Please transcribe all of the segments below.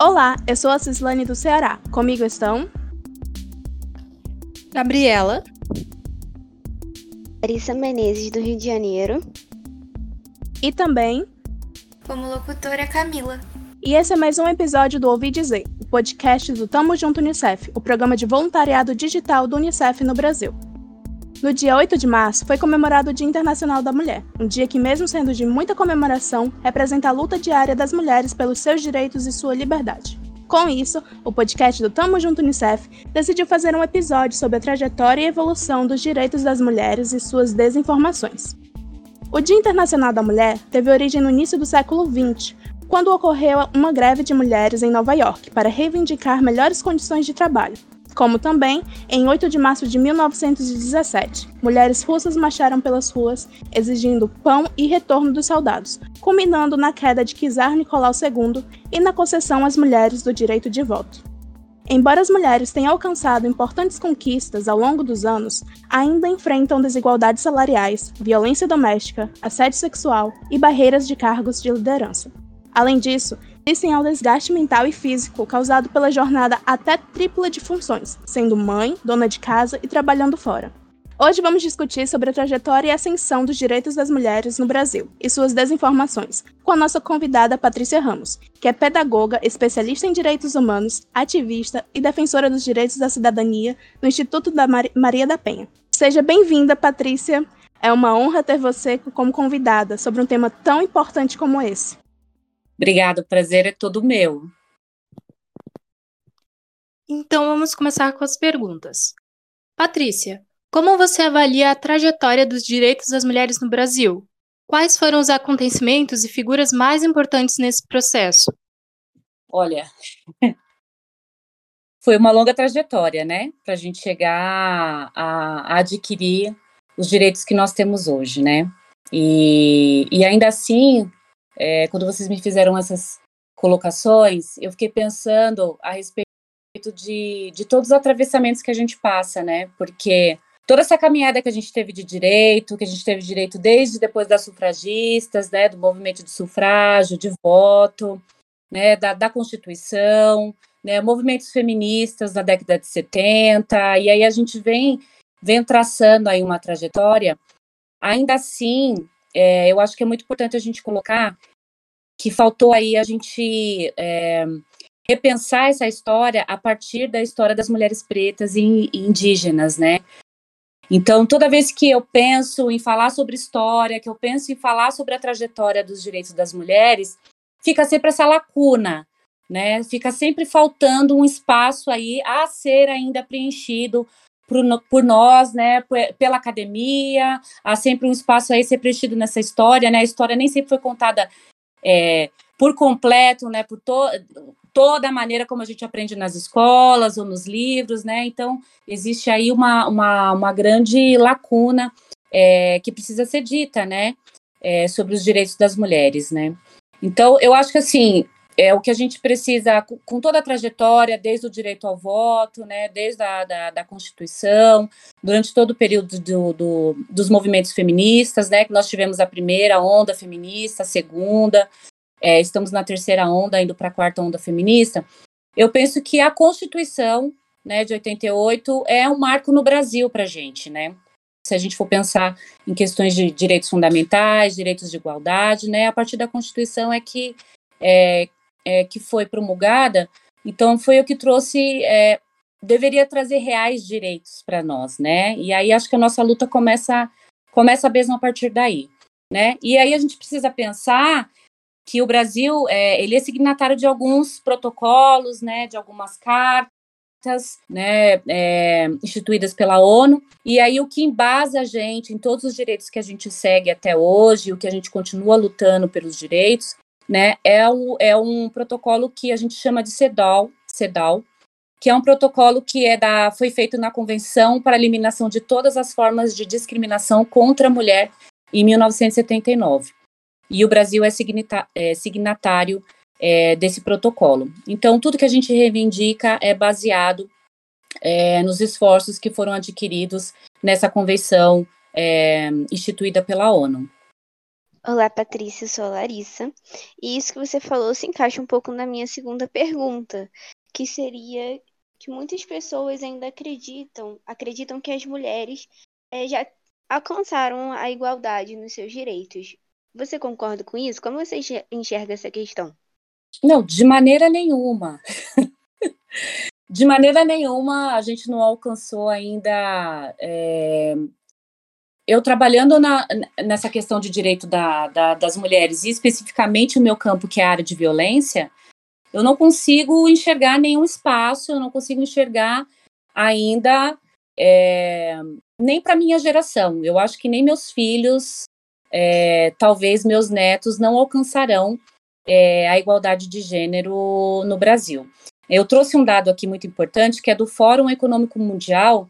Olá, eu sou a Cislane do Ceará. Comigo estão. Gabriela. Larissa Menezes, do Rio de Janeiro. E também. Como locutora, Camila. E esse é mais um episódio do Ouvi Dizer, o podcast do Tamo Junto Unicef, o programa de voluntariado digital do Unicef no Brasil. No dia 8 de março foi comemorado o Dia Internacional da Mulher, um dia que, mesmo sendo de muita comemoração, representa a luta diária das mulheres pelos seus direitos e sua liberdade. Com isso, o podcast do Tamo Junto Unicef decidiu fazer um episódio sobre a trajetória e evolução dos direitos das mulheres e suas desinformações. O Dia Internacional da Mulher teve origem no início do século XX, quando ocorreu uma greve de mulheres em Nova York para reivindicar melhores condições de trabalho, como também, em 8 de março de 1917, mulheres russas marcharam pelas ruas exigindo pão e retorno dos soldados, culminando na queda de Czar Nicolau II e na concessão às mulheres do direito de voto. Embora as mulheres tenham alcançado importantes conquistas ao longo dos anos, ainda enfrentam desigualdades salariais, violência doméstica, assédio sexual e barreiras de cargos de liderança. Além disso, resistem ao desgaste mental e físico causado pela jornada até tripla de funções, sendo mãe, dona de casa e trabalhando fora. Hoje vamos discutir sobre a trajetória e ascensão dos direitos das mulheres no Brasil e suas desinformações, com a nossa convidada Patrícia Ramos, que é pedagoga, especialista em direitos humanos, ativista e defensora dos direitos da cidadania no Instituto da Mar Maria da Penha. Seja bem-vinda, Patrícia. É uma honra ter você como convidada sobre um tema tão importante como esse. Obrigada, o prazer é todo meu. Então vamos começar com as perguntas. Patrícia, como você avalia a trajetória dos direitos das mulheres no Brasil? Quais foram os acontecimentos e figuras mais importantes nesse processo? Olha, foi uma longa trajetória, né, para a gente chegar a, a, adquirir os direitos que nós temos hoje, né? E, e ainda assim, é, quando vocês me fizeram essas colocações, eu fiquei pensando a respeito de, de todos os atravessamentos que a gente passa, né? Porque toda essa caminhada que a gente teve de direito, que a gente teve direito desde depois das sufragistas, né, do movimento de sufrágio, de voto, né, da, da Constituição, né, movimentos feministas da década de 70, e aí a gente vem, vem traçando aí uma trajetória, ainda assim, é, eu acho que é muito importante a gente colocar que faltou aí a gente é, repensar essa história a partir da história das mulheres pretas e indígenas, né? Então, toda vez que eu penso em falar sobre história, que eu penso em falar sobre a trajetória dos direitos das mulheres, fica sempre essa lacuna, né? Fica sempre faltando um espaço aí a ser ainda preenchido por, por nós, né, pela academia, há sempre um espaço aí ser preenchido nessa história, né, a história nem sempre foi contada é, por completo, né, por to toda a maneira como a gente aprende nas escolas ou nos livros, né, então existe aí uma, uma, uma grande lacuna é, que precisa ser dita, né, é, sobre os direitos das mulheres, né. Então, eu acho que, assim, é o que a gente precisa, com toda a trajetória, desde o direito ao voto, né, desde a da, da Constituição, durante todo o período do, do, dos movimentos feministas, né, que nós tivemos a primeira onda feminista, a segunda, é, estamos na terceira onda, indo para a quarta onda feminista, eu penso que a Constituição, né, de 88 é um marco no Brasil para a gente, né, se a gente for pensar em questões de direitos fundamentais, direitos de igualdade, né, a partir da Constituição é que é, é, que foi promulgada, então foi o que trouxe, é, deveria trazer reais direitos para nós, né? E aí acho que a nossa luta começa, começa mesmo a partir daí, né? E aí a gente precisa pensar que o Brasil, é, ele é signatário de alguns protocolos, né, de algumas cartas, né, é, instituídas pela ONU, e aí o que embasa a gente em todos os direitos que a gente segue até hoje, o que a gente continua lutando pelos direitos, né, é, o, é um protocolo que a gente chama de CEDAW, CEDAW, que é um protocolo que é da, foi feito na Convenção para a Eliminação de Todas as Formas de Discriminação contra a Mulher em 1979. E o Brasil é, signita, é signatário é, desse protocolo. Então, tudo que a gente reivindica é baseado é, nos esforços que foram adquiridos nessa convenção é, instituída pela ONU. Olá, Patrícia, eu sou a Larissa. E isso que você falou se encaixa um pouco na minha segunda pergunta, que seria que muitas pessoas ainda acreditam, acreditam que as mulheres é, já alcançaram a igualdade nos seus direitos. Você concorda com isso? Como você enxerga essa questão? Não, de maneira nenhuma. de maneira nenhuma a gente não alcançou ainda é, eu trabalhando na, nessa questão de direito da, da, das mulheres, e especificamente o meu campo, que é a área de violência, eu não consigo enxergar nenhum espaço, eu não consigo enxergar ainda é, nem para minha geração. Eu acho que nem meus filhos, é, talvez meus netos, não alcançarão é, a igualdade de gênero no Brasil. Eu trouxe um dado aqui muito importante, que é do Fórum Econômico Mundial,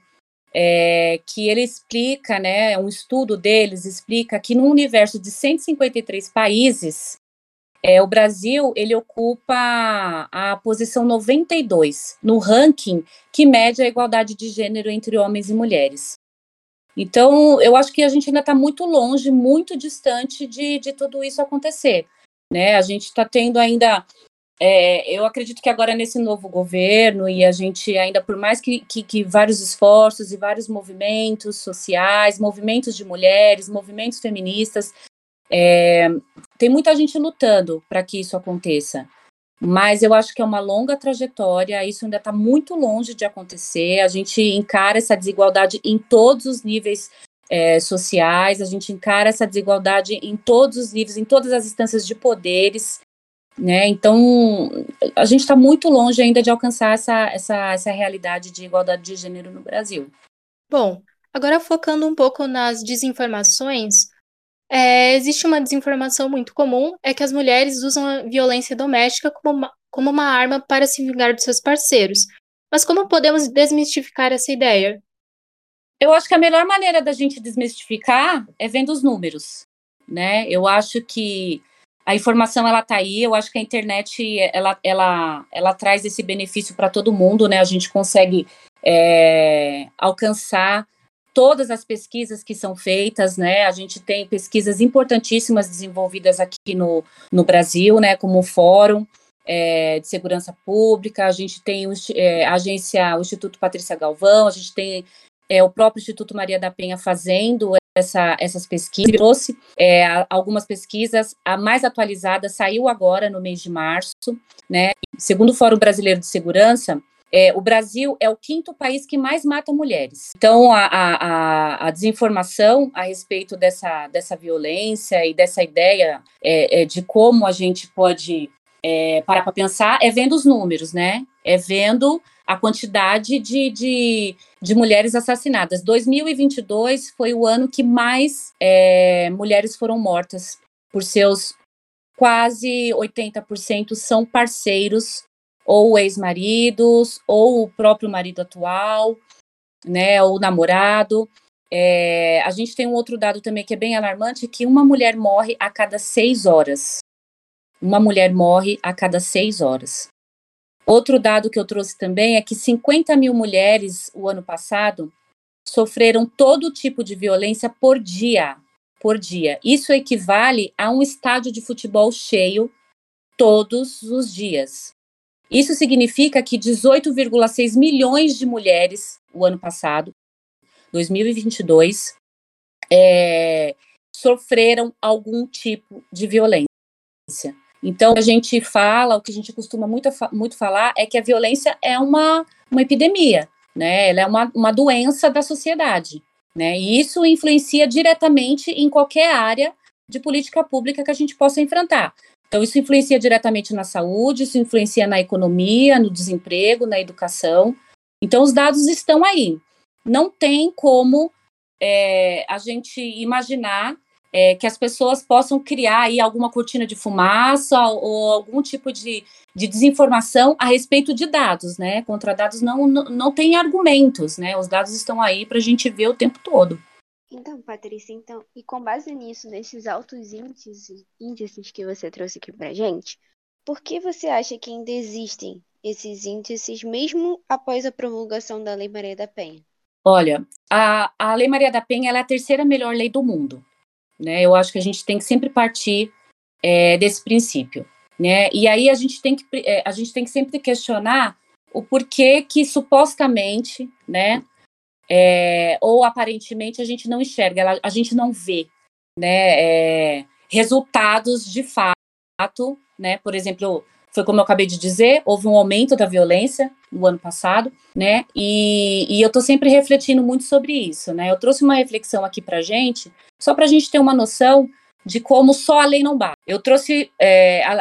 é, que ele explica, né, um estudo deles explica que no universo de 153 países, é, o Brasil ele ocupa a posição 92 no ranking que mede a igualdade de gênero entre homens e mulheres. Então, eu acho que a gente ainda está muito longe, muito distante de, de tudo isso acontecer. Né? A gente está tendo ainda é, eu acredito que agora nesse novo governo, e a gente ainda, por mais que, que, que, vários esforços e vários movimentos sociais, movimentos de mulheres, movimentos feministas, é, tem muita gente lutando para que isso aconteça. Mas eu acho que é uma longa trajetória, isso ainda está muito longe de acontecer. A gente encara essa desigualdade em todos os níveis é, sociais, a gente encara essa desigualdade em todos os níveis, em todas as instâncias de poderes. Né? Então, a gente está muito longe ainda de alcançar essa, essa, essa realidade de igualdade de gênero no Brasil. Bom, agora focando um pouco nas desinformações, é, existe uma desinformação muito comum, é que as mulheres usam a violência doméstica como uma, como uma arma para se vingar dos seus parceiros. Mas como podemos desmistificar essa ideia? Eu acho que a melhor maneira da gente desmistificar é vendo os números, né? Eu acho que a informação ela tá aí, eu acho que a internet ela, ela, ela traz esse benefício para todo mundo, né? A gente consegue é, alcançar todas as pesquisas que são feitas, né? A gente tem pesquisas importantíssimas desenvolvidas aqui no, no Brasil, né? Como o Fórum é, de Segurança Pública, a gente tem é, a agência, o Instituto Patrícia Galvão, a gente tem é, o próprio Instituto Maria da Penha fazendo essa, essas pesquisas, trouxe é, algumas pesquisas, a mais atualizada saiu agora no mês de março, né? Segundo o Fórum Brasileiro de Segurança, é, o Brasil é o quinto país que mais mata mulheres. Então, a, a, a desinformação a respeito dessa, dessa violência e dessa ideia é, é de como a gente pode é, parar para pensar é vendo os números, né? É vendo a quantidade de, de, de mulheres assassinadas. 2022 foi o ano que mais é, mulheres foram mortas por seus quase 80% são parceiros ou ex-maridos ou o próprio marido atual, né, ou namorado. É, a gente tem um outro dado também que é bem alarmante, que uma mulher morre a cada seis horas. Uma mulher morre a cada seis horas. Outro dado que eu trouxe também é que 50 mil mulheres, o ano passado, sofreram todo tipo de violência por dia. Por dia. Isso equivale a um estádio de futebol cheio todos os dias. Isso significa que 18,6 milhões de mulheres, o ano passado, 2022, é, sofreram algum tipo de violência. Então, a gente fala, o que a gente costuma muito, muito falar é que a violência é uma, uma epidemia, né? Ela é uma, uma doença da sociedade, né? E isso influencia diretamente em qualquer área de política pública que a gente possa enfrentar. Então, isso influencia diretamente na saúde, isso influencia na economia, no desemprego, na educação. Então, os dados estão aí. Não tem como é, a gente imaginar é, que as pessoas possam criar aí alguma cortina de fumaça ou algum tipo de, de desinformação a respeito de dados, né? Contra dados não, não, não tem argumentos, né? Os dados estão aí para a gente ver o tempo todo. Então, Patrícia, então, e com base nisso, nesses altos índices, índices que você trouxe aqui para gente, por que você acha que ainda existem esses índices mesmo após a promulgação da Lei Maria da Penha? Olha, a, a Lei Maria da Penha é a terceira melhor lei do mundo né? Eu acho que a gente tem que sempre partir é, desse princípio, né? E aí a gente tem que é, a gente tem que sempre questionar o porquê que supostamente, né? É, ou aparentemente a gente não enxerga, a gente não vê, né? É, resultados de fato, né? Por exemplo, foi como eu acabei de dizer, houve um aumento da violência no ano passado, né? E, e eu estou sempre refletindo muito sobre isso, né? Eu trouxe uma reflexão aqui para gente, só para a gente ter uma noção de como só a lei não basta. Eu trouxe é, a,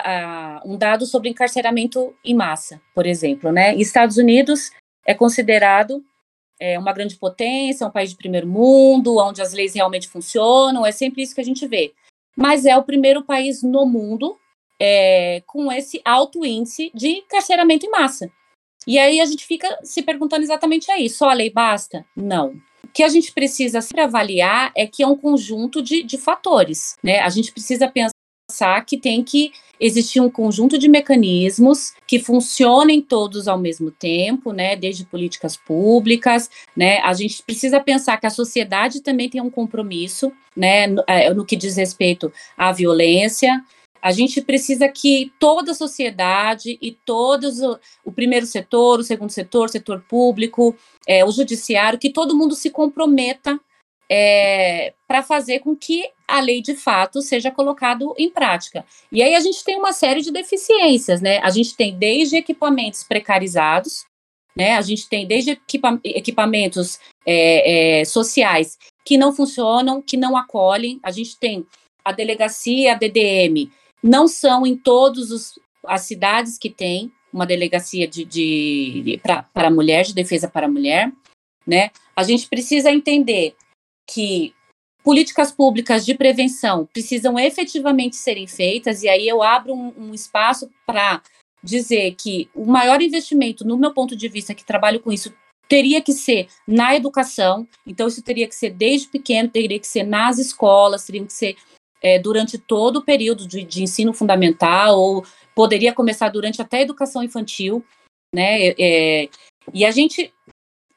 a, um dado sobre encarceramento em massa, por exemplo, né? Estados Unidos é considerado é, uma grande potência, um país de primeiro mundo, onde as leis realmente funcionam, é sempre isso que a gente vê. Mas é o primeiro país no mundo é, com esse alto índice de encarceramento em massa. E aí a gente fica se perguntando exatamente aí, só a lei basta? Não. O que a gente precisa sempre avaliar é que é um conjunto de, de fatores, né? A gente precisa pensar que tem que existir um conjunto de mecanismos que funcionem todos ao mesmo tempo, né? Desde políticas públicas, né? A gente precisa pensar que a sociedade também tem um compromisso, né? No, é, no que diz respeito à violência, a gente precisa que toda a sociedade e todos o, o primeiro setor, o segundo setor, setor público, é, o judiciário, que todo mundo se comprometa é, para fazer com que a lei de fato seja colocada em prática. E aí a gente tem uma série de deficiências, né? A gente tem desde equipamentos precarizados, né? A gente tem desde equipa equipamentos é, é, sociais que não funcionam, que não acolhem. A gente tem a delegacia, a DDM, não são em todas as cidades que tem uma delegacia de, de, de para mulher, de defesa para a mulher, né? A gente precisa entender que políticas públicas de prevenção precisam efetivamente serem feitas, e aí eu abro um, um espaço para dizer que o maior investimento, no meu ponto de vista, que trabalho com isso, teria que ser na educação, então isso teria que ser desde pequeno, teria que ser nas escolas, teria que ser é, durante todo o período de, de, ensino fundamental, ou poderia começar durante até a educação infantil, né? É, e a gente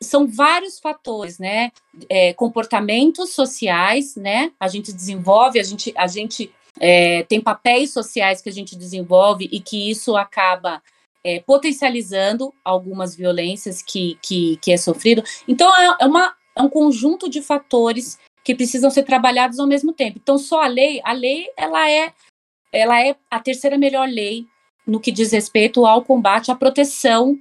são vários fatores, né? É, comportamentos sociais, né? A gente desenvolve, a gente, a gente é, tem papéis sociais que a gente desenvolve e que isso acaba é, potencializando algumas violências que, que, que é sofrido. Então, é, é, uma, é um conjunto de fatores que precisam ser trabalhados ao mesmo tempo. Então, só a lei, a lei, ela é, ela é a terceira melhor lei no que diz respeito ao combate à proteção,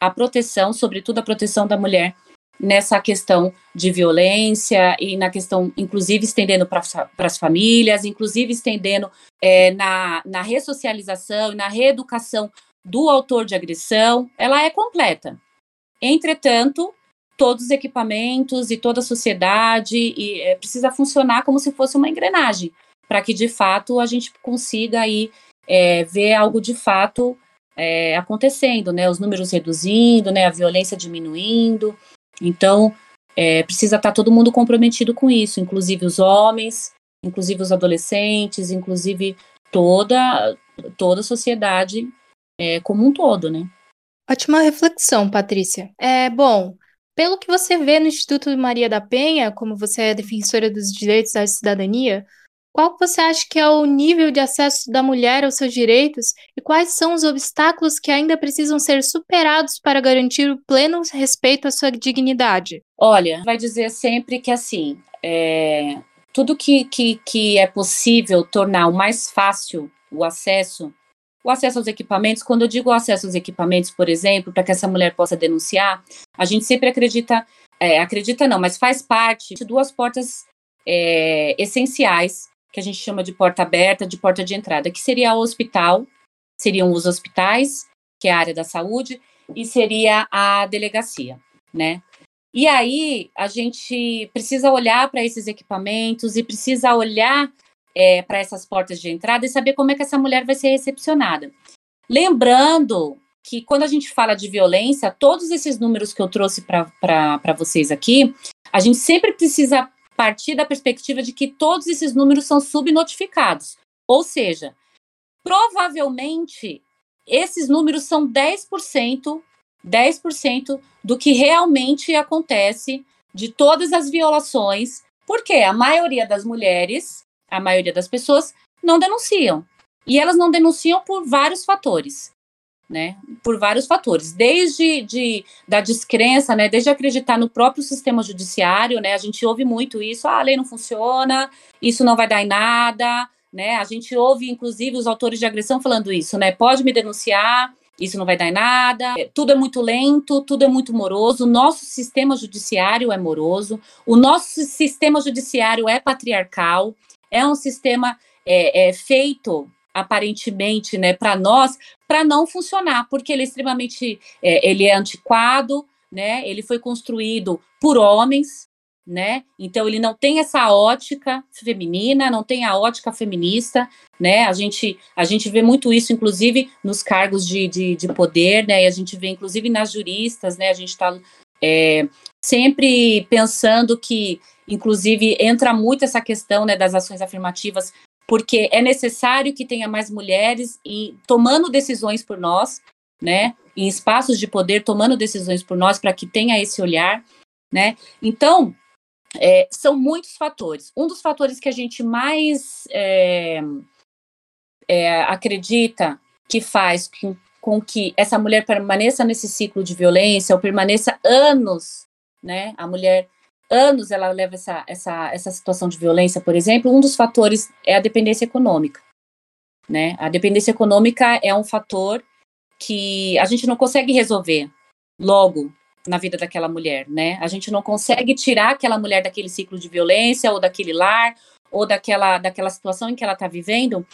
à proteção, sobretudo a proteção da mulher nessa questão de violência e na questão, inclusive, estendendo para as famílias, inclusive estendendo é, na, na ressocialização e na reeducação do autor de agressão, ela é completa. Entretanto, todos os equipamentos e toda a sociedade e é, precisa funcionar como se fosse uma engrenagem para que de fato a gente consiga aí é, ver algo de fato é, acontecendo, né? Os números reduzindo, né? A violência diminuindo. Então é, precisa estar tá todo mundo comprometido com isso, inclusive os homens, inclusive os adolescentes, inclusive toda toda a sociedade é, como um todo, né? Ótima reflexão, Patrícia. É bom. Pelo que você vê no Instituto Maria da Penha, como você é defensora dos direitos à cidadania, qual você acha que é o nível de acesso da mulher aos seus direitos e quais são os obstáculos que ainda precisam ser superados para garantir o pleno respeito à sua dignidade? Olha, vai dizer sempre que assim, é, tudo que, que, que é possível tornar o mais fácil o acesso o acesso aos equipamentos, quando eu digo acesso aos equipamentos, por exemplo, para que essa mulher possa denunciar, a gente sempre acredita, é, acredita não, mas faz parte de duas portas é, essenciais, que a gente chama de porta aberta, de porta de entrada, que seria o hospital, seriam os hospitais, que é a área da saúde, e seria a delegacia, né? E aí a gente precisa olhar para esses equipamentos e precisa olhar é, para essas portas de entrada e saber como é que essa mulher vai ser recepcionada. Lembrando que quando a gente fala de violência, todos esses números que eu trouxe para vocês aqui, a gente sempre precisa partir da perspectiva de que todos esses números são subnotificados. Ou seja, provavelmente esses números são 10%, 10% do que realmente acontece de todas as violações, porque a maioria das mulheres a maioria das pessoas não denunciam. E elas não denunciam por vários fatores, né? Por vários fatores, desde de, da descrença, né? Desde acreditar no próprio sistema judiciário, né? A gente ouve muito isso, ah, a lei não funciona, isso não vai dar em nada, né? A gente ouve, inclusive, os autores de agressão falando isso, né? Pode me denunciar, isso não vai dar em nada, tudo é muito lento, tudo é muito moroso, o nosso sistema judiciário é moroso, o nosso sistema judiciário é patriarcal, é um sistema é, é feito aparentemente, né, para nós, para não funcionar, porque ele é extremamente, é, ele é antiquado, né, ele foi construído por homens, né, então ele não tem essa ótica feminina, não tem a ótica feminista, né, a gente, a gente vê muito isso, inclusive, nos cargos de, de, de poder, né, e a gente vê, inclusive, nas juristas, né, a gente está é, sempre pensando que, inclusive, entra muito essa questão, né, das ações afirmativas porque é necessário que tenha mais mulheres e tomando decisões por nós, né, em espaços de poder, tomando decisões por nós, para que tenha esse olhar, né. Então, é, são muitos fatores. Um dos fatores que a gente mais é, é, acredita que faz com, com que essa mulher permaneça nesse ciclo de violência, ou permaneça anos, né, a mulher anos ela leva essa, essa, essa situação de violência, por exemplo, um dos fatores é a dependência econômica. Né? A dependência econômica é um fator que a gente não consegue resolver logo na vida daquela mulher, né? A gente não consegue tirar aquela mulher daquele ciclo de violência ou daquele lar ou daquela, daquela situação em que ela está vivendo.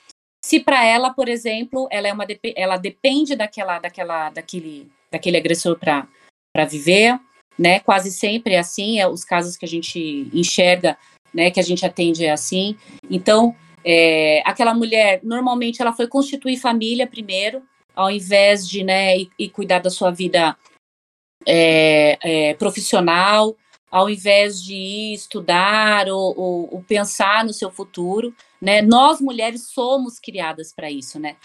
Se para ela, por exemplo, ela é uma ela depende daquela daquela daquele daquele agressor para para viver, né? Quase sempre é assim, é os casos que a gente enxerga, né? Que a gente atende é assim. Então, é, aquela mulher, normalmente, ela foi constituir família primeiro, ao invés de, né, e, e cuidar da sua vida é, é, profissional, ao invés de ir estudar ou, ou, ou, pensar no seu futuro, né? Nós mulheres somos criadas para isso, né?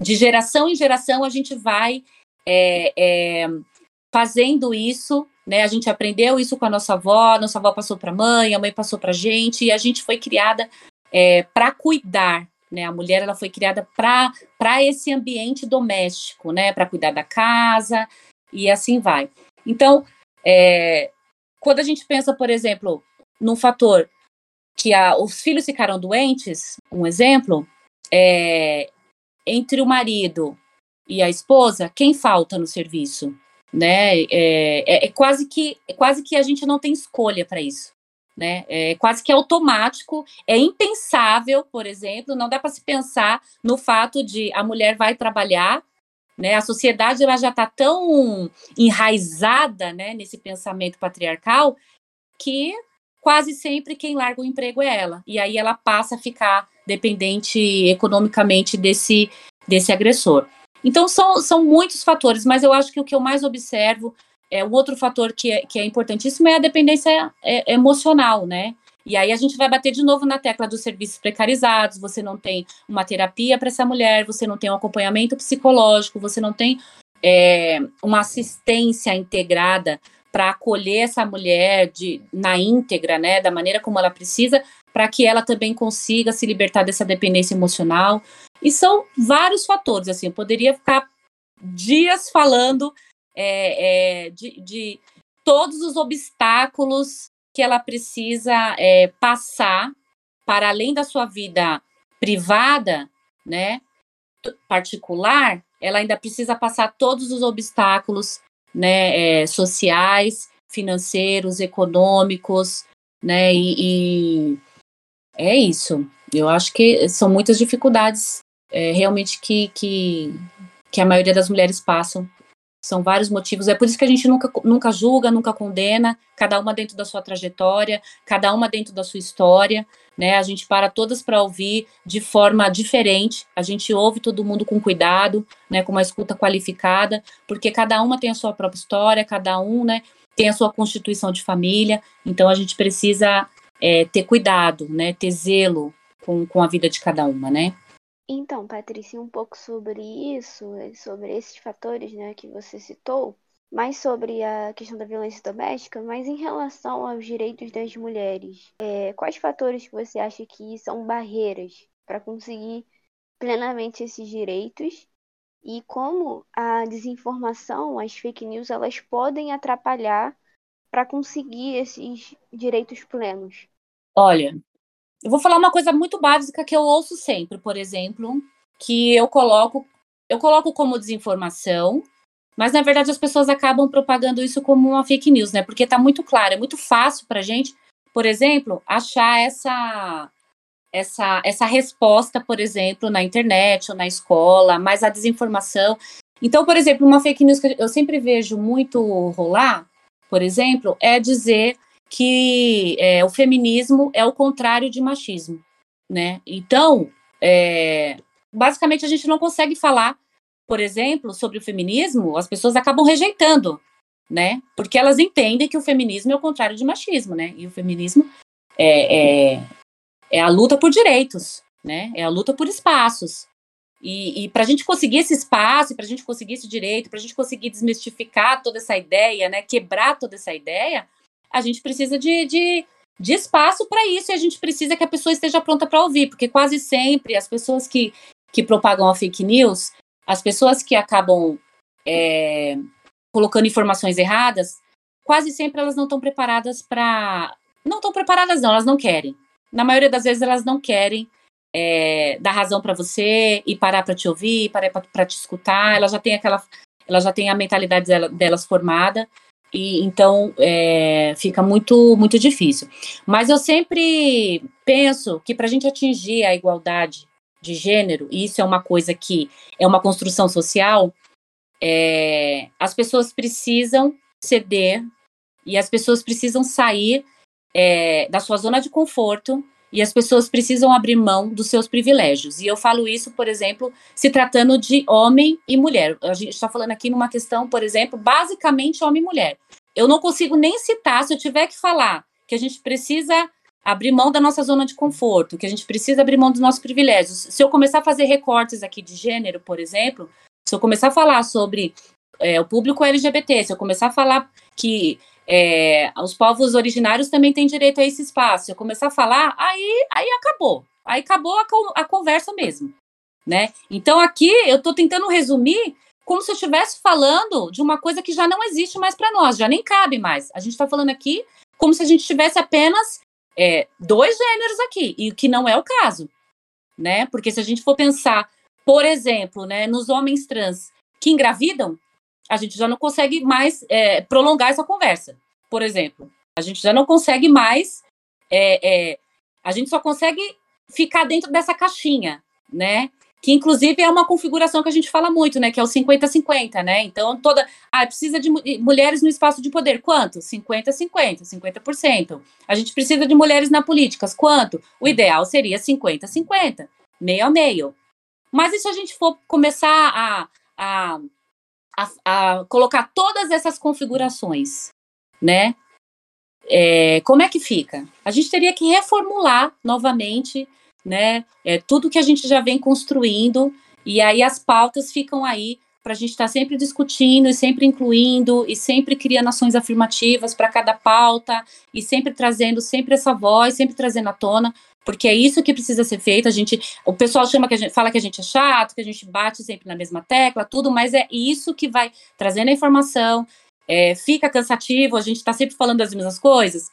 De geração em geração a gente vai é, é fazendo isso né? A gente aprendeu isso com a nossa avó, nossa avó passou para a mãe, a mãe passou para a gente, e a gente foi criada é, para cuidar. Né? A mulher ela foi criada para esse ambiente doméstico, né? para cuidar da casa, e assim vai. Então, é, quando a gente pensa, por exemplo, num fator que a, os filhos ficaram doentes, um exemplo, é, entre o marido e a esposa, quem falta no serviço? né? É, é, é, quase que é quase que a gente não tem escolha para isso, né? É quase que automático, é impensável, por exemplo, não dá para se pensar no fato de a mulher vai trabalhar, né? A sociedade ela já está tão enraizada, né, nesse pensamento patriarcal que quase sempre quem larga o emprego é ela e aí ela passa a ficar dependente economicamente desse desse agressor. Então, são, são muitos fatores, mas eu acho que o que eu mais observo, é o outro fator que é, que é importantíssimo é a dependência é, emocional, né? E aí a gente vai bater de novo na tecla dos serviços precarizados, você não tem uma terapia para essa mulher, você não tem um acompanhamento psicológico, você não tem é, uma assistência integrada para acolher essa mulher de, na íntegra, né, da maneira como ela precisa, para que ela também consiga se libertar dessa dependência emocional. E são vários fatores, assim, eu poderia ficar dias falando é, é, de, de, todos os obstáculos que ela precisa é, passar para além da sua vida privada, né, particular, ela ainda precisa passar todos os obstáculos, né, é, sociais, financeiros, econômicos, né, e, e é isso. Eu acho que são muitas dificuldades é, realmente que, que, que a maioria das mulheres passam. São vários motivos. É por isso que a gente nunca, nunca julga, nunca condena, cada uma dentro da sua trajetória, cada uma dentro da sua história. Né? A gente para todas para ouvir de forma diferente. A gente ouve todo mundo com cuidado, né? com uma escuta qualificada, porque cada uma tem a sua própria história, cada um né? tem a sua constituição de família. Então a gente precisa é, ter cuidado, né? ter zelo com, com a vida de cada uma, né? Então, Patrícia, um pouco sobre isso, sobre esses fatores né, que você citou, mais sobre a questão da violência doméstica, mas em relação aos direitos das mulheres, é, quais fatores que você acha que são barreiras para conseguir plenamente esses direitos e como a desinformação, as fake news, elas podem atrapalhar para conseguir esses direitos plenos? Olha, eu vou falar uma coisa muito básica que eu ouço sempre, por exemplo, que eu coloco, eu coloco como desinformação, mas na verdade as pessoas acabam propagando isso como uma fake news, né? Porque está muito claro, é muito fácil para gente, por exemplo, achar essa essa essa resposta, por exemplo, na internet ou na escola, mas a desinformação. Então, por exemplo, uma fake news que eu sempre vejo muito rolar, por exemplo, é dizer que é, o feminismo é o contrário de machismo, né? Então, é, basicamente a gente não consegue falar, por exemplo, sobre o feminismo, as pessoas acabam rejeitando, né? Porque elas entendem que o feminismo é o contrário de machismo, né? E o feminismo é, é, é a luta por direitos, né? É a luta por espaços. E, e para a gente conseguir esse espaço, para a gente conseguir esse direito, para a gente conseguir desmistificar toda essa ideia, né? Quebrar toda essa ideia, a gente precisa de, de, de espaço para isso e a gente precisa que a pessoa esteja pronta para ouvir, porque quase sempre as pessoas que, que propagam a fake news, as pessoas que acabam é, colocando informações erradas, quase sempre elas não estão preparadas para. Não estão preparadas, não, elas não querem. Na maioria das vezes elas não querem é, dar razão para você e parar para te ouvir, parar para te escutar. Ela já tem aquela. Ela já tem a mentalidade dela, delas formada e então é, fica muito muito difícil. Mas eu sempre penso que para a gente atingir a igualdade de gênero, e isso é uma coisa que é uma construção social, é, as pessoas precisam ceder e as pessoas precisam sair é, da sua zona de conforto e as pessoas precisam abrir mão dos seus privilégios. E eu falo isso, por exemplo, se tratando de homem e mulher. A gente está falando aqui numa questão, por exemplo, basicamente homem e mulher. Eu não consigo nem citar, se eu tiver que falar que a gente precisa abrir mão da nossa zona de conforto, que a gente precisa abrir mão dos nossos privilégios. Se eu começar a fazer recortes aqui de gênero, por exemplo, se eu começar a falar sobre é, o público LGBT, se eu começar a falar que é, os povos originários também têm direito a esse espaço. Eu começar a falar, aí, aí acabou. Aí acabou a, a conversa mesmo, né? Então aqui eu estou tentando resumir como se eu estivesse falando de uma coisa que já não existe mais para nós, já nem cabe mais. A gente está falando aqui como se a gente tivesse apenas é, dois gêneros aqui, e que não é o caso, né? Porque se a gente for pensar, por exemplo, né, nos homens trans que engravidam, a gente já não consegue mais é, prolongar essa conversa. Por exemplo, a gente já não consegue mais, é, é, a gente só consegue ficar dentro dessa caixinha, né? Que inclusive é uma configuração que a gente fala muito, né? Que é o 50-50, né? Então, toda. Ah, precisa de mulheres no espaço de poder. Quanto? 50-50, 50%. A gente precisa de mulheres na política. Quanto? O ideal seria 50-50, meio a meio. Mas e se a gente for começar a, a a, a colocar todas essas configurações, né? É, como é que fica? A gente teria que reformular novamente, né? É, tudo que a gente já vem construindo, e aí as pautas ficam aí para a gente estar tá sempre discutindo e sempre incluindo e sempre criando ações afirmativas para cada pauta e sempre trazendo sempre essa voz, sempre trazendo à tona, porque é isso que precisa ser feito. A gente, o pessoal chama que a gente fala que a gente é chato, que a gente bate sempre na mesma tecla, tudo, mas é isso que vai trazendo a informação. É, fica cansativo, a gente está sempre falando as mesmas coisas,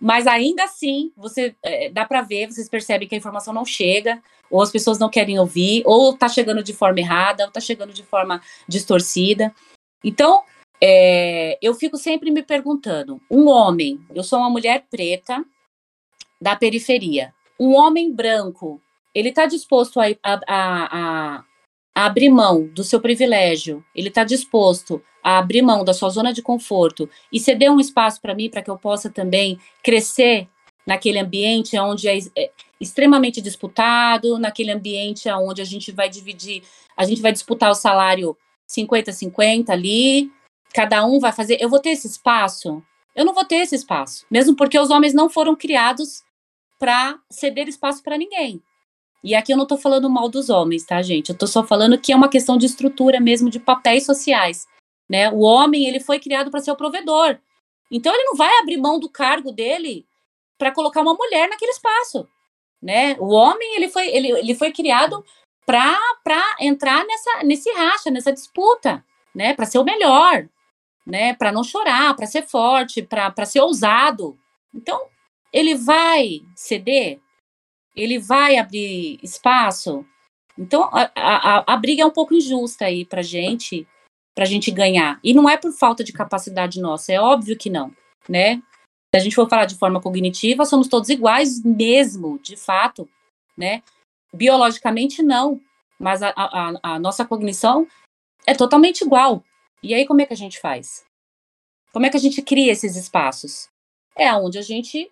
mas ainda assim, você é, dá para ver, vocês percebem que a informação não chega, ou as pessoas não querem ouvir, ou está chegando de forma errada, ou está chegando de forma distorcida. Então, é, eu fico sempre me perguntando: um homem, eu sou uma mulher preta da periferia, um homem branco, ele está disposto a, a, a, a, abrir mão do seu privilégio, ele está disposto a abrir mão da sua zona de conforto e ceder um espaço para mim, para que eu possa também crescer naquele ambiente onde é, é extremamente disputado, naquele ambiente onde a gente vai dividir, a gente vai disputar o salário 50-50 ali, cada um vai fazer. Eu vou ter esse espaço? Eu não vou ter esse espaço, mesmo porque os homens não foram criados para ceder espaço para ninguém. E aqui eu não estou falando mal dos homens, tá, gente? Eu estou só falando que é uma questão de estrutura mesmo, de papéis sociais. né? O homem, ele foi criado para ser o provedor. Então ele não vai abrir mão do cargo dele para colocar uma mulher naquele espaço, né? O homem, ele foi ele, ele foi criado para entrar nessa nesse racha, nessa disputa, né? Para ser o melhor, né? Para não chorar, para ser forte, para ser ousado. Então, ele vai ceder? Ele vai abrir espaço? Então, a, a, a briga é um pouco injusta aí para gente, para gente ganhar. E não é por falta de capacidade nossa, é óbvio que não, né? Se a gente for falar de forma cognitiva, somos todos iguais mesmo, de fato, né? Biologicamente, não, mas a, a, a nossa cognição é totalmente igual. E aí, como é que a gente faz? Como é que a gente cria esses espaços? É onde a gente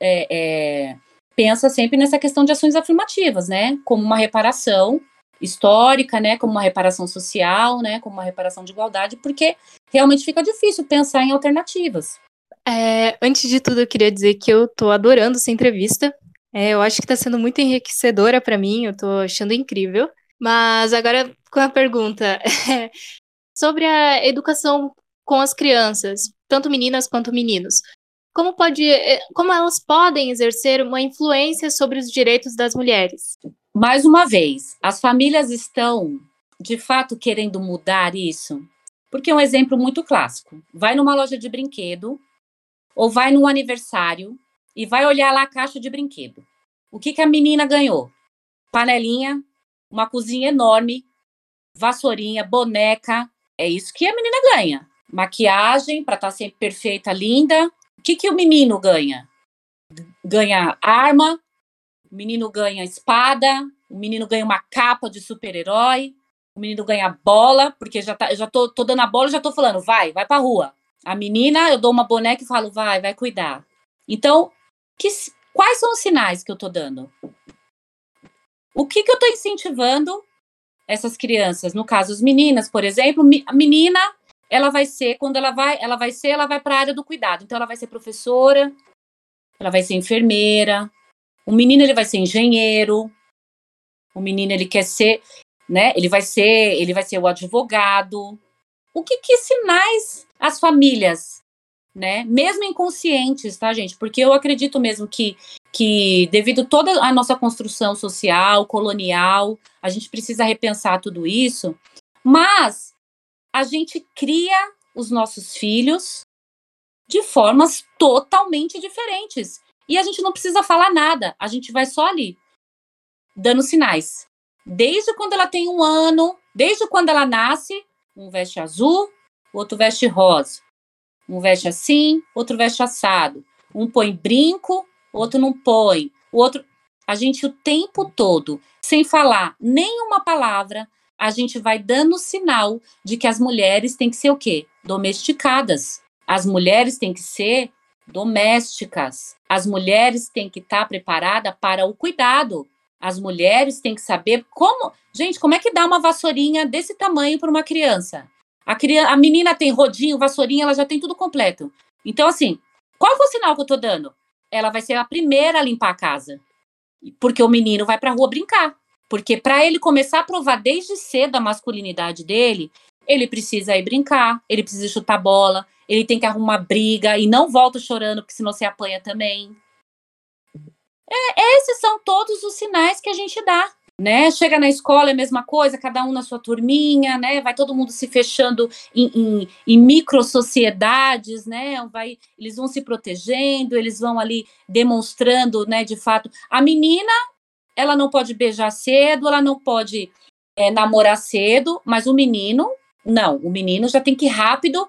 é, é, pensa sempre nessa questão de ações afirmativas, né? Como uma reparação histórica, né? Como uma reparação social, né? Como uma reparação de igualdade, porque realmente fica difícil pensar em alternativas. É, antes de tudo, eu queria dizer que eu tô adorando essa entrevista. É, eu acho que está sendo muito enriquecedora para mim, eu tô achando incrível. Mas agora com a pergunta sobre a educação com as crianças, tanto meninas quanto meninos como, pode, eh, como elas podem exercer uma influência sobre os direitos das mulheres? Mais uma vez, as famílias estão de fato querendo mudar isso? Porque é um exemplo muito clássico. Vai numa loja de brinquedo ou vai num aniversário e vai olhar lá a caixa de brinquedo. O que, que a menina ganhou? Panelinha, uma cozinha enorme, vassourinha, boneca. É isso que a menina ganha. Maquiagem para estar tá sempre perfeita, linda, o que, que o menino ganha? Ganha arma, o menino ganha espada, o menino ganha uma capa de super-herói, o menino ganha bola, porque já tá, eu já tô, tô dando a bola e já tô falando, vai, vai pra rua. A menina, eu dou uma boneca e falo, vai, vai cuidar. Então, que, quais são os sinais que eu tô dando? O que, que eu tô incentivando essas crianças? No caso, as meninas, por exemplo, a menina ela vai ser, quando ela vai, ela vai ser, ela vai para a área do cuidado. Então ela vai ser professora, ela vai ser enfermeira, o menino ele vai ser engenheiro, o menino ele quer ser, né? Ele vai ser, ele vai ser o advogado. O que que sinais as famílias, né? Mesmo inconscientes, tá, gente? Porque eu acredito mesmo que que devido toda a nossa construção social, colonial, a gente precisa repensar tudo isso. Mas a gente cria os nossos filhos de formas totalmente diferentes. E a gente não precisa falar nada, a gente vai só ali, dando sinais. Desde quando ela tem um ano, desde quando ela nasce, um veste azul, outro veste rosa. Um veste assim, outro veste assado. Um põe brinco, outro não põe. O outro. A gente o tempo todo, sem falar nenhuma palavra, a gente vai dando sinal de que as mulheres têm que ser o quê? Domesticadas. As mulheres têm que ser domésticas. As mulheres têm que estar preparadas para o cuidado. As mulheres têm que saber como. Gente, como é que dá uma vassourinha desse tamanho para uma criança? A, criança, a menina tem rodinho, vassourinha, ela já tem tudo completo. Então, assim, qual é o sinal que eu tô dando? Ela vai ser a primeira a limpar a casa. Porque o menino vai para a rua brincar. Porque para ele começar a provar desde cedo a masculinidade dele, ele precisa ir brincar, ele precisa chutar bola, ele tem que arrumar briga e não volta chorando, porque senão você apanha também. É, esses são todos os sinais que a gente dá. Né? Chega na escola é a mesma coisa, cada um na sua turminha, né? Vai todo mundo se fechando em, em, em micro sociedades, né? Vai, eles vão se protegendo, eles vão ali demonstrando, né? De fato, a menina ela não pode beijar cedo, ela não pode é, namorar cedo, mas o menino, não, o menino já tem que ir rápido,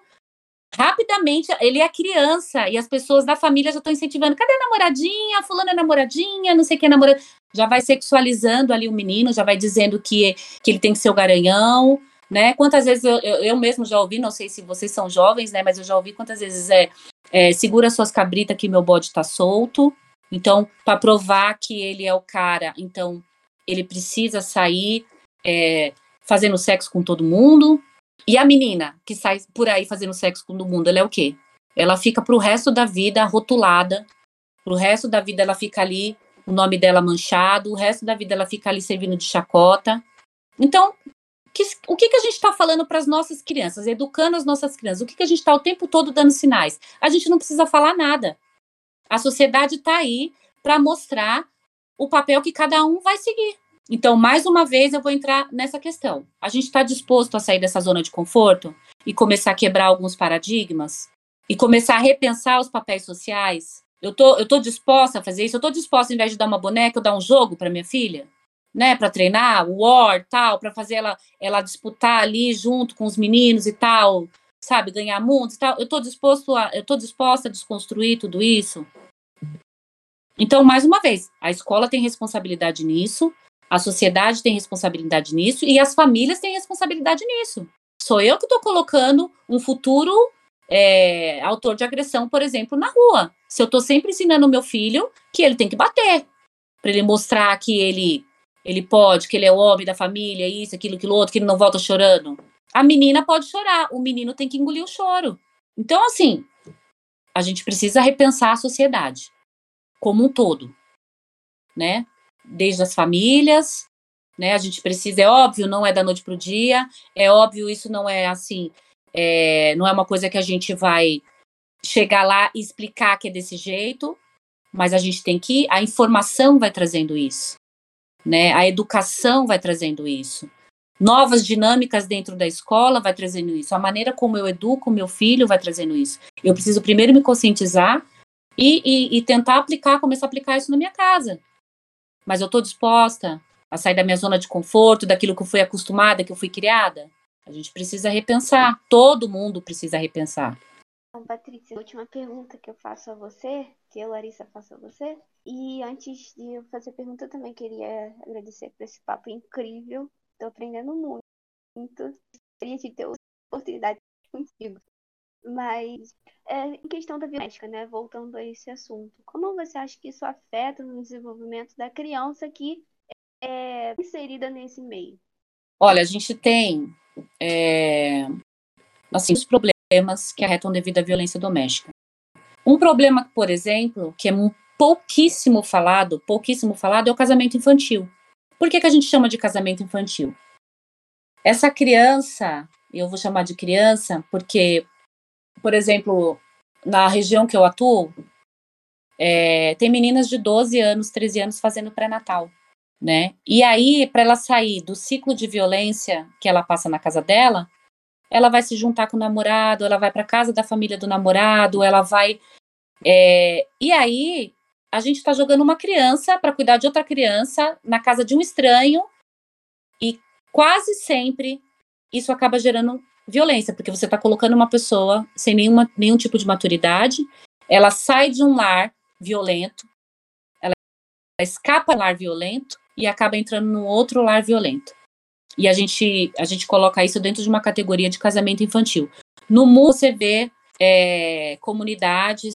rapidamente, ele é criança, e as pessoas da família já estão incentivando, cadê a namoradinha, fulano é namoradinha, não sei quem é namorada, já vai sexualizando ali o menino, já vai dizendo que, que ele tem que ser o garanhão, né, quantas vezes eu, eu, eu mesmo já ouvi, não sei se vocês são jovens, né, mas eu já ouvi quantas vezes é, é segura suas cabritas que meu bode tá solto, então, para provar que ele é o cara, então ele precisa sair é, fazendo sexo com todo mundo. E a menina que sai por aí fazendo sexo com todo mundo, ela é o quê? Ela fica pro resto da vida rotulada, pro resto da vida ela fica ali, o nome dela manchado, o resto da vida ela fica ali servindo de chacota. Então, que, o que, que a gente está falando para as nossas crianças, educando as nossas crianças? O que, que a gente está o tempo todo dando sinais? A gente não precisa falar nada. A sociedade está aí para mostrar o papel que cada um vai seguir. Então, mais uma vez, eu vou entrar nessa questão. A gente está disposto a sair dessa zona de conforto e começar a quebrar alguns paradigmas e começar a repensar os papéis sociais? Eu tô, eu tô disposta a fazer isso? Eu tô disposta, ao invés de dar uma boneca, eu dar um jogo para minha filha? Né, para treinar, war, tal, para fazer ela, ela disputar ali junto com os meninos e tal, sabe, ganhar mundos e tal. Eu tô disposto a, eu tô disposta a desconstruir tudo isso. Então, mais uma vez, a escola tem responsabilidade nisso, a sociedade tem responsabilidade nisso e as famílias têm responsabilidade nisso. Sou eu que estou colocando um futuro é, autor de agressão, por exemplo, na rua. Se eu estou sempre ensinando meu filho que ele tem que bater, para ele mostrar que ele ele pode, que ele é o homem da família, isso, aquilo, aquilo outro, que ele não volta chorando. A menina pode chorar, o menino tem que engolir o choro. Então, assim, a gente precisa repensar a sociedade como um todo, né? desde as famílias, né? A gente precisa, é óbvio, não é da noite para o dia, é óbvio, isso não é assim, é, não é uma coisa que a gente vai chegar lá e explicar que é desse jeito, mas a gente tem que, a informação vai trazendo isso, né? A educação vai trazendo isso. Novas dinâmicas dentro da escola vai trazendo isso. A maneira como eu educo meu filho vai trazendo isso. Eu preciso primeiro me conscientizar e, e, e tentar aplicar, começar a aplicar isso na minha casa mas eu estou disposta a sair da minha zona de conforto, daquilo que eu fui acostumada, que eu fui criada? A gente precisa repensar. Todo mundo precisa repensar. Então, Patrícia, a última pergunta que eu faço a você, que eu, Larissa, faço a você. E antes de eu fazer a pergunta, eu também queria agradecer por esse papo incrível. Estou aprendendo muito. Gostaria de ter oportunidade contigo. Mas é, em questão da violência, né? Voltando a esse assunto, como você acha que isso afeta no desenvolvimento da criança que é inserida nesse meio? Olha, a gente tem é, assim, os problemas que arretam devido à violência doméstica. Um problema, por exemplo, que é pouquíssimo falado, pouquíssimo falado, é o casamento infantil. Por que, que a gente chama de casamento infantil? Essa criança, eu vou chamar de criança porque por exemplo, na região que eu atuo, é, tem meninas de 12 anos, 13 anos fazendo pré-natal, né? E aí, para ela sair do ciclo de violência que ela passa na casa dela, ela vai se juntar com o namorado, ela vai para casa da família do namorado, ela vai. É, e aí, a gente está jogando uma criança para cuidar de outra criança na casa de um estranho, e quase sempre isso acaba gerando violência, porque você está colocando uma pessoa sem nenhuma, nenhum tipo de maturidade, ela sai de um lar violento, ela escapa do lar violento e acaba entrando num outro lar violento. E a gente, a gente coloca isso dentro de uma categoria de casamento infantil. No mundo você vê é, comunidades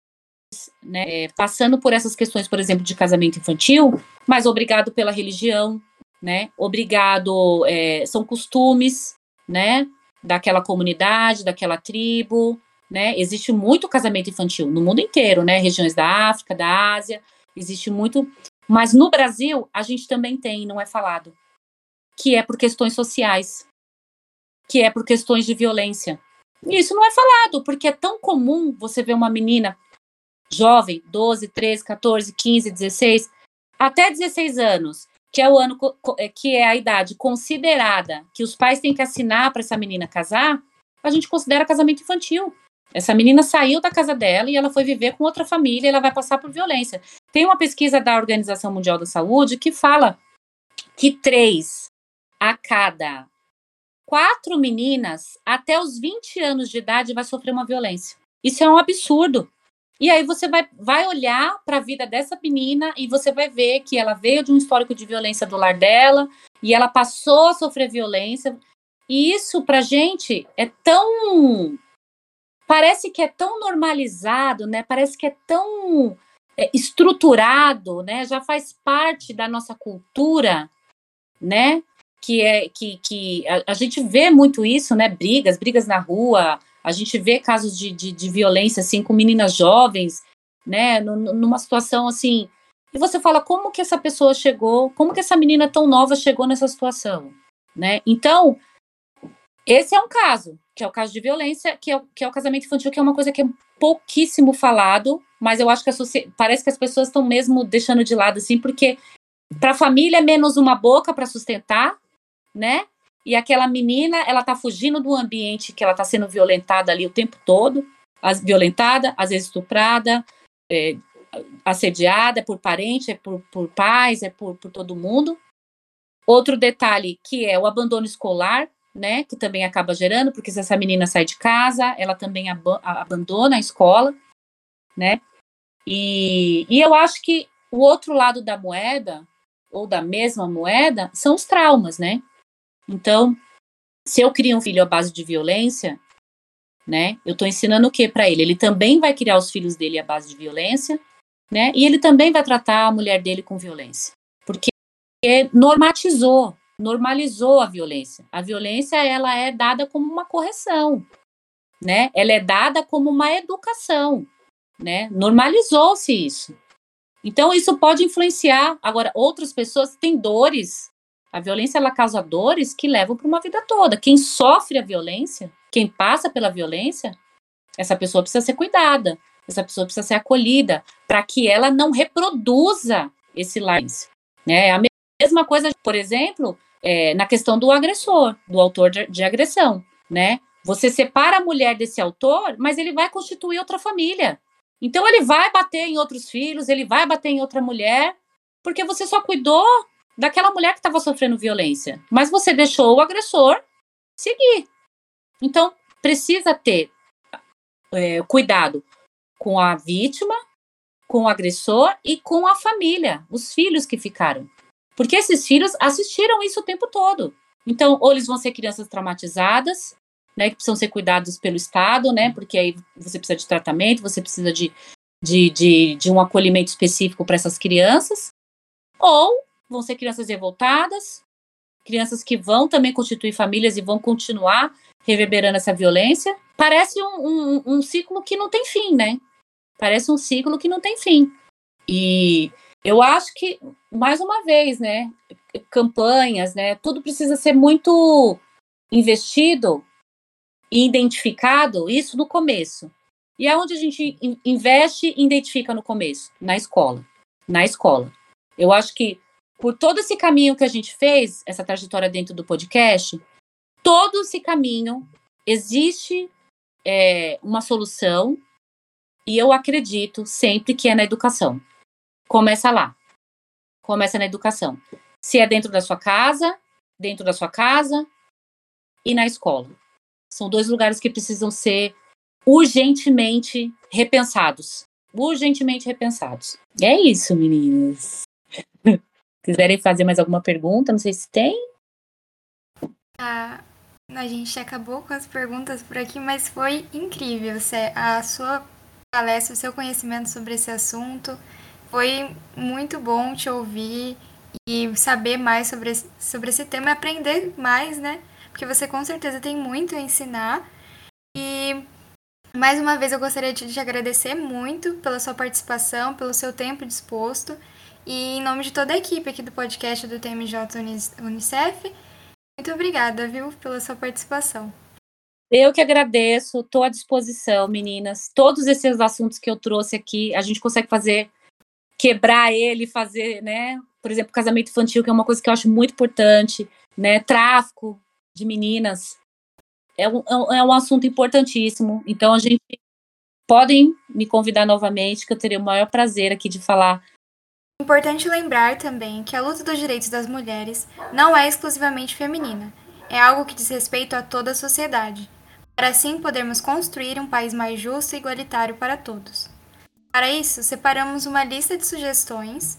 né, passando por essas questões, por exemplo, de casamento infantil, mas obrigado pela religião, né? Obrigado, é, são costumes, né? Daquela comunidade, daquela tribo, né? Existe muito casamento infantil no mundo inteiro, né? Regiões da África, da Ásia, existe muito. Mas no Brasil, a gente também tem, não é falado, que é por questões sociais, que é por questões de violência. Isso não é falado, porque é tão comum você ver uma menina jovem, 12, 13, 14, 15, 16, até 16 anos, que é o ano é, que é a idade considerada que os pais têm que assinar para essa menina casar, a gente considera casamento infantil. Essa menina saiu da casa dela e ela foi viver com outra família, ela vai passar por violência. Tem uma pesquisa da Organização Mundial da Saúde que fala que três a cada quatro meninas até os 20 anos de idade vai sofrer uma violência. Isso é um absurdo. E aí você vai, vai olhar para a vida dessa menina e você vai ver que ela veio de um histórico de violência do lar dela e ela passou a sofrer violência. E isso para gente é tão parece que é tão normalizado, né? Parece que é tão é, estruturado, né? Já faz parte da nossa cultura, né? Que é que, que a, a gente vê muito isso, né? Brigas, brigas na rua, a gente vê casos de, de, de violência, assim, com meninas jovens, né, numa situação assim. E você fala, como que essa pessoa chegou, como que essa menina tão nova chegou nessa situação, né? Então, esse é um caso, que é o caso de violência, que é, que é o casamento infantil, que é uma coisa que é pouquíssimo falado, mas eu acho que parece que as pessoas estão mesmo deixando de lado, assim, porque para a família é menos uma boca para sustentar, né? E aquela menina, ela tá fugindo do ambiente que ela tá sendo violentada ali o tempo todo, as, violentada, às vezes estuprada, é, assediada é por parente, é por, por pais, é por, por todo mundo. Outro detalhe que é o abandono escolar, né, que também acaba gerando, porque se essa menina sai de casa, ela também ab abandona a escola, né? E, e eu acho que o outro lado da moeda, ou da mesma moeda, são os traumas, né? Então, se eu crio um filho à base de violência, né? Eu estou ensinando o que para ele? Ele também vai criar os filhos dele à base de violência, né? E ele também vai tratar a mulher dele com violência, porque normatizou, normalizou a violência. A violência ela é dada como uma correção, né? Ela é dada como uma educação, né? Normalizou-se isso. Então isso pode influenciar. Agora outras pessoas têm dores. A violência ela causa dores que levam para uma vida toda. Quem sofre a violência, quem passa pela violência, essa pessoa precisa ser cuidada. Essa pessoa precisa ser acolhida para que ela não reproduza esse violência. Né? A mesma coisa, por exemplo, é, na questão do agressor, do autor de, de agressão, né? Você separa a mulher desse autor, mas ele vai constituir outra família. Então ele vai bater em outros filhos, ele vai bater em outra mulher, porque você só cuidou daquela mulher que estava sofrendo violência, mas você deixou o agressor seguir. Então precisa ter é, cuidado com a vítima, com o agressor e com a família, os filhos que ficaram. Porque esses filhos assistiram isso o tempo todo. Então, ou eles vão ser crianças traumatizadas, né, que precisam ser cuidados pelo Estado, né, porque aí você precisa de tratamento, você precisa de, de, de, de um acolhimento específico para essas crianças, ou vão ser crianças revoltadas, crianças que vão também constituir famílias e vão continuar reverberando essa violência. Parece um, um, um ciclo que não tem fim, né? Parece um ciclo que não tem fim. E eu acho que, mais uma vez, né, campanhas, né, tudo precisa ser muito investido e identificado, isso no começo. E é onde a gente investe e identifica no começo? Na escola. Na escola. Eu acho que por todo esse caminho que a gente fez, essa trajetória dentro do podcast, todo esse caminho existe é, uma solução e eu acredito sempre que é na educação. Começa lá. Começa na educação. Se é dentro da sua casa, dentro da sua casa e na escola. São dois lugares que precisam ser urgentemente repensados. Urgentemente repensados. É isso, meninas. Quiserem fazer mais alguma pergunta? Não sei se tem. Ah, a gente acabou com as perguntas por aqui, mas foi incrível. A sua palestra, o seu conhecimento sobre esse assunto. Foi muito bom te ouvir e saber mais sobre esse, sobre esse tema e aprender mais, né? Porque você com certeza tem muito a ensinar. E mais uma vez eu gostaria de te agradecer muito pela sua participação, pelo seu tempo disposto. E em nome de toda a equipe aqui do podcast do TMJ Unicef, muito obrigada, viu, pela sua participação. Eu que agradeço, estou à disposição, meninas. Todos esses assuntos que eu trouxe aqui, a gente consegue fazer quebrar ele, fazer, né? Por exemplo, casamento infantil, que é uma coisa que eu acho muito importante, né? Tráfico de meninas é um, é um é assunto importantíssimo. Então a gente podem me convidar novamente, que eu teria o maior prazer aqui de falar. Importante lembrar também que a luta dos direitos das mulheres não é exclusivamente feminina. É algo que diz respeito a toda a sociedade, para assim podermos construir um país mais justo e igualitário para todos. Para isso, separamos uma lista de sugestões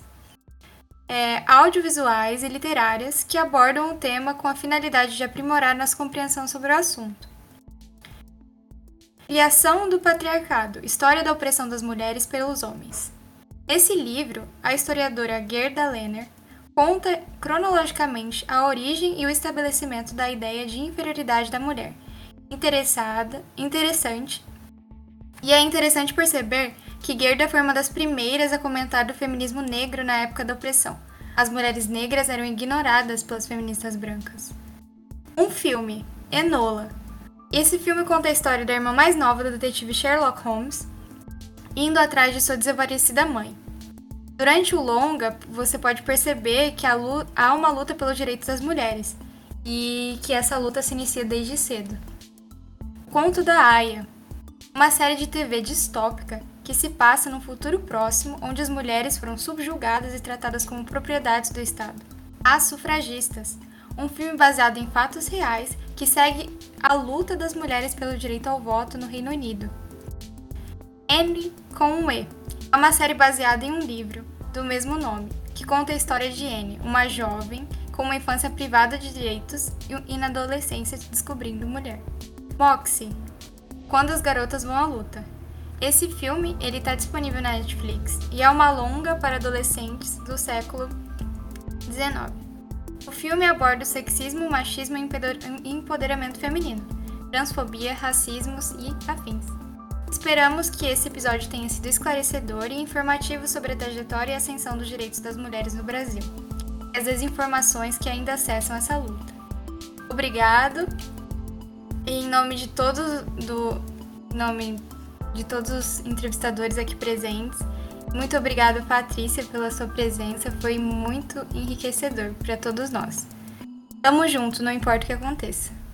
é, audiovisuais e literárias que abordam o tema com a finalidade de aprimorar nossa compreensão sobre o assunto. Criação do Patriarcado História da Opressão das Mulheres pelos Homens. Nesse livro, a historiadora Gerda Lerner conta cronologicamente a origem e o estabelecimento da ideia de inferioridade da mulher. Interessada, interessante. E é interessante perceber que Gerda foi uma das primeiras a comentar do feminismo negro na época da opressão. As mulheres negras eram ignoradas pelas feministas brancas. Um filme, Enola. Esse filme conta a história da irmã mais nova do detetive Sherlock Holmes, indo atrás de sua desaparecida mãe. Durante o longa, você pode perceber que há uma luta pelos direitos das mulheres e que essa luta se inicia desde cedo. Conto da Aya, uma série de TV distópica que se passa num futuro próximo onde as mulheres foram subjugadas e tratadas como propriedades do Estado. As Sufragistas, um filme baseado em fatos reais que segue a luta das mulheres pelo direito ao voto no Reino Unido. Anne com um E é uma série baseada em um livro do mesmo nome, que conta a história de Anne, uma jovem com uma infância privada de direitos e na adolescência descobrindo mulher. Moxie, Quando as Garotas Vão à Luta. Esse filme ele está disponível na Netflix e é uma longa para adolescentes do século XIX. O filme aborda o sexismo, machismo e empoderamento feminino, transfobia, racismos e afins. Esperamos que esse episódio tenha sido esclarecedor e informativo sobre a trajetória e ascensão dos direitos das mulheres no Brasil e as desinformações que ainda acessam essa luta. Obrigado. Em nome de todos do nome de todos os entrevistadores aqui presentes, muito obrigada, Patrícia, pela sua presença. Foi muito enriquecedor para todos nós. Tamo junto, não importa o que aconteça.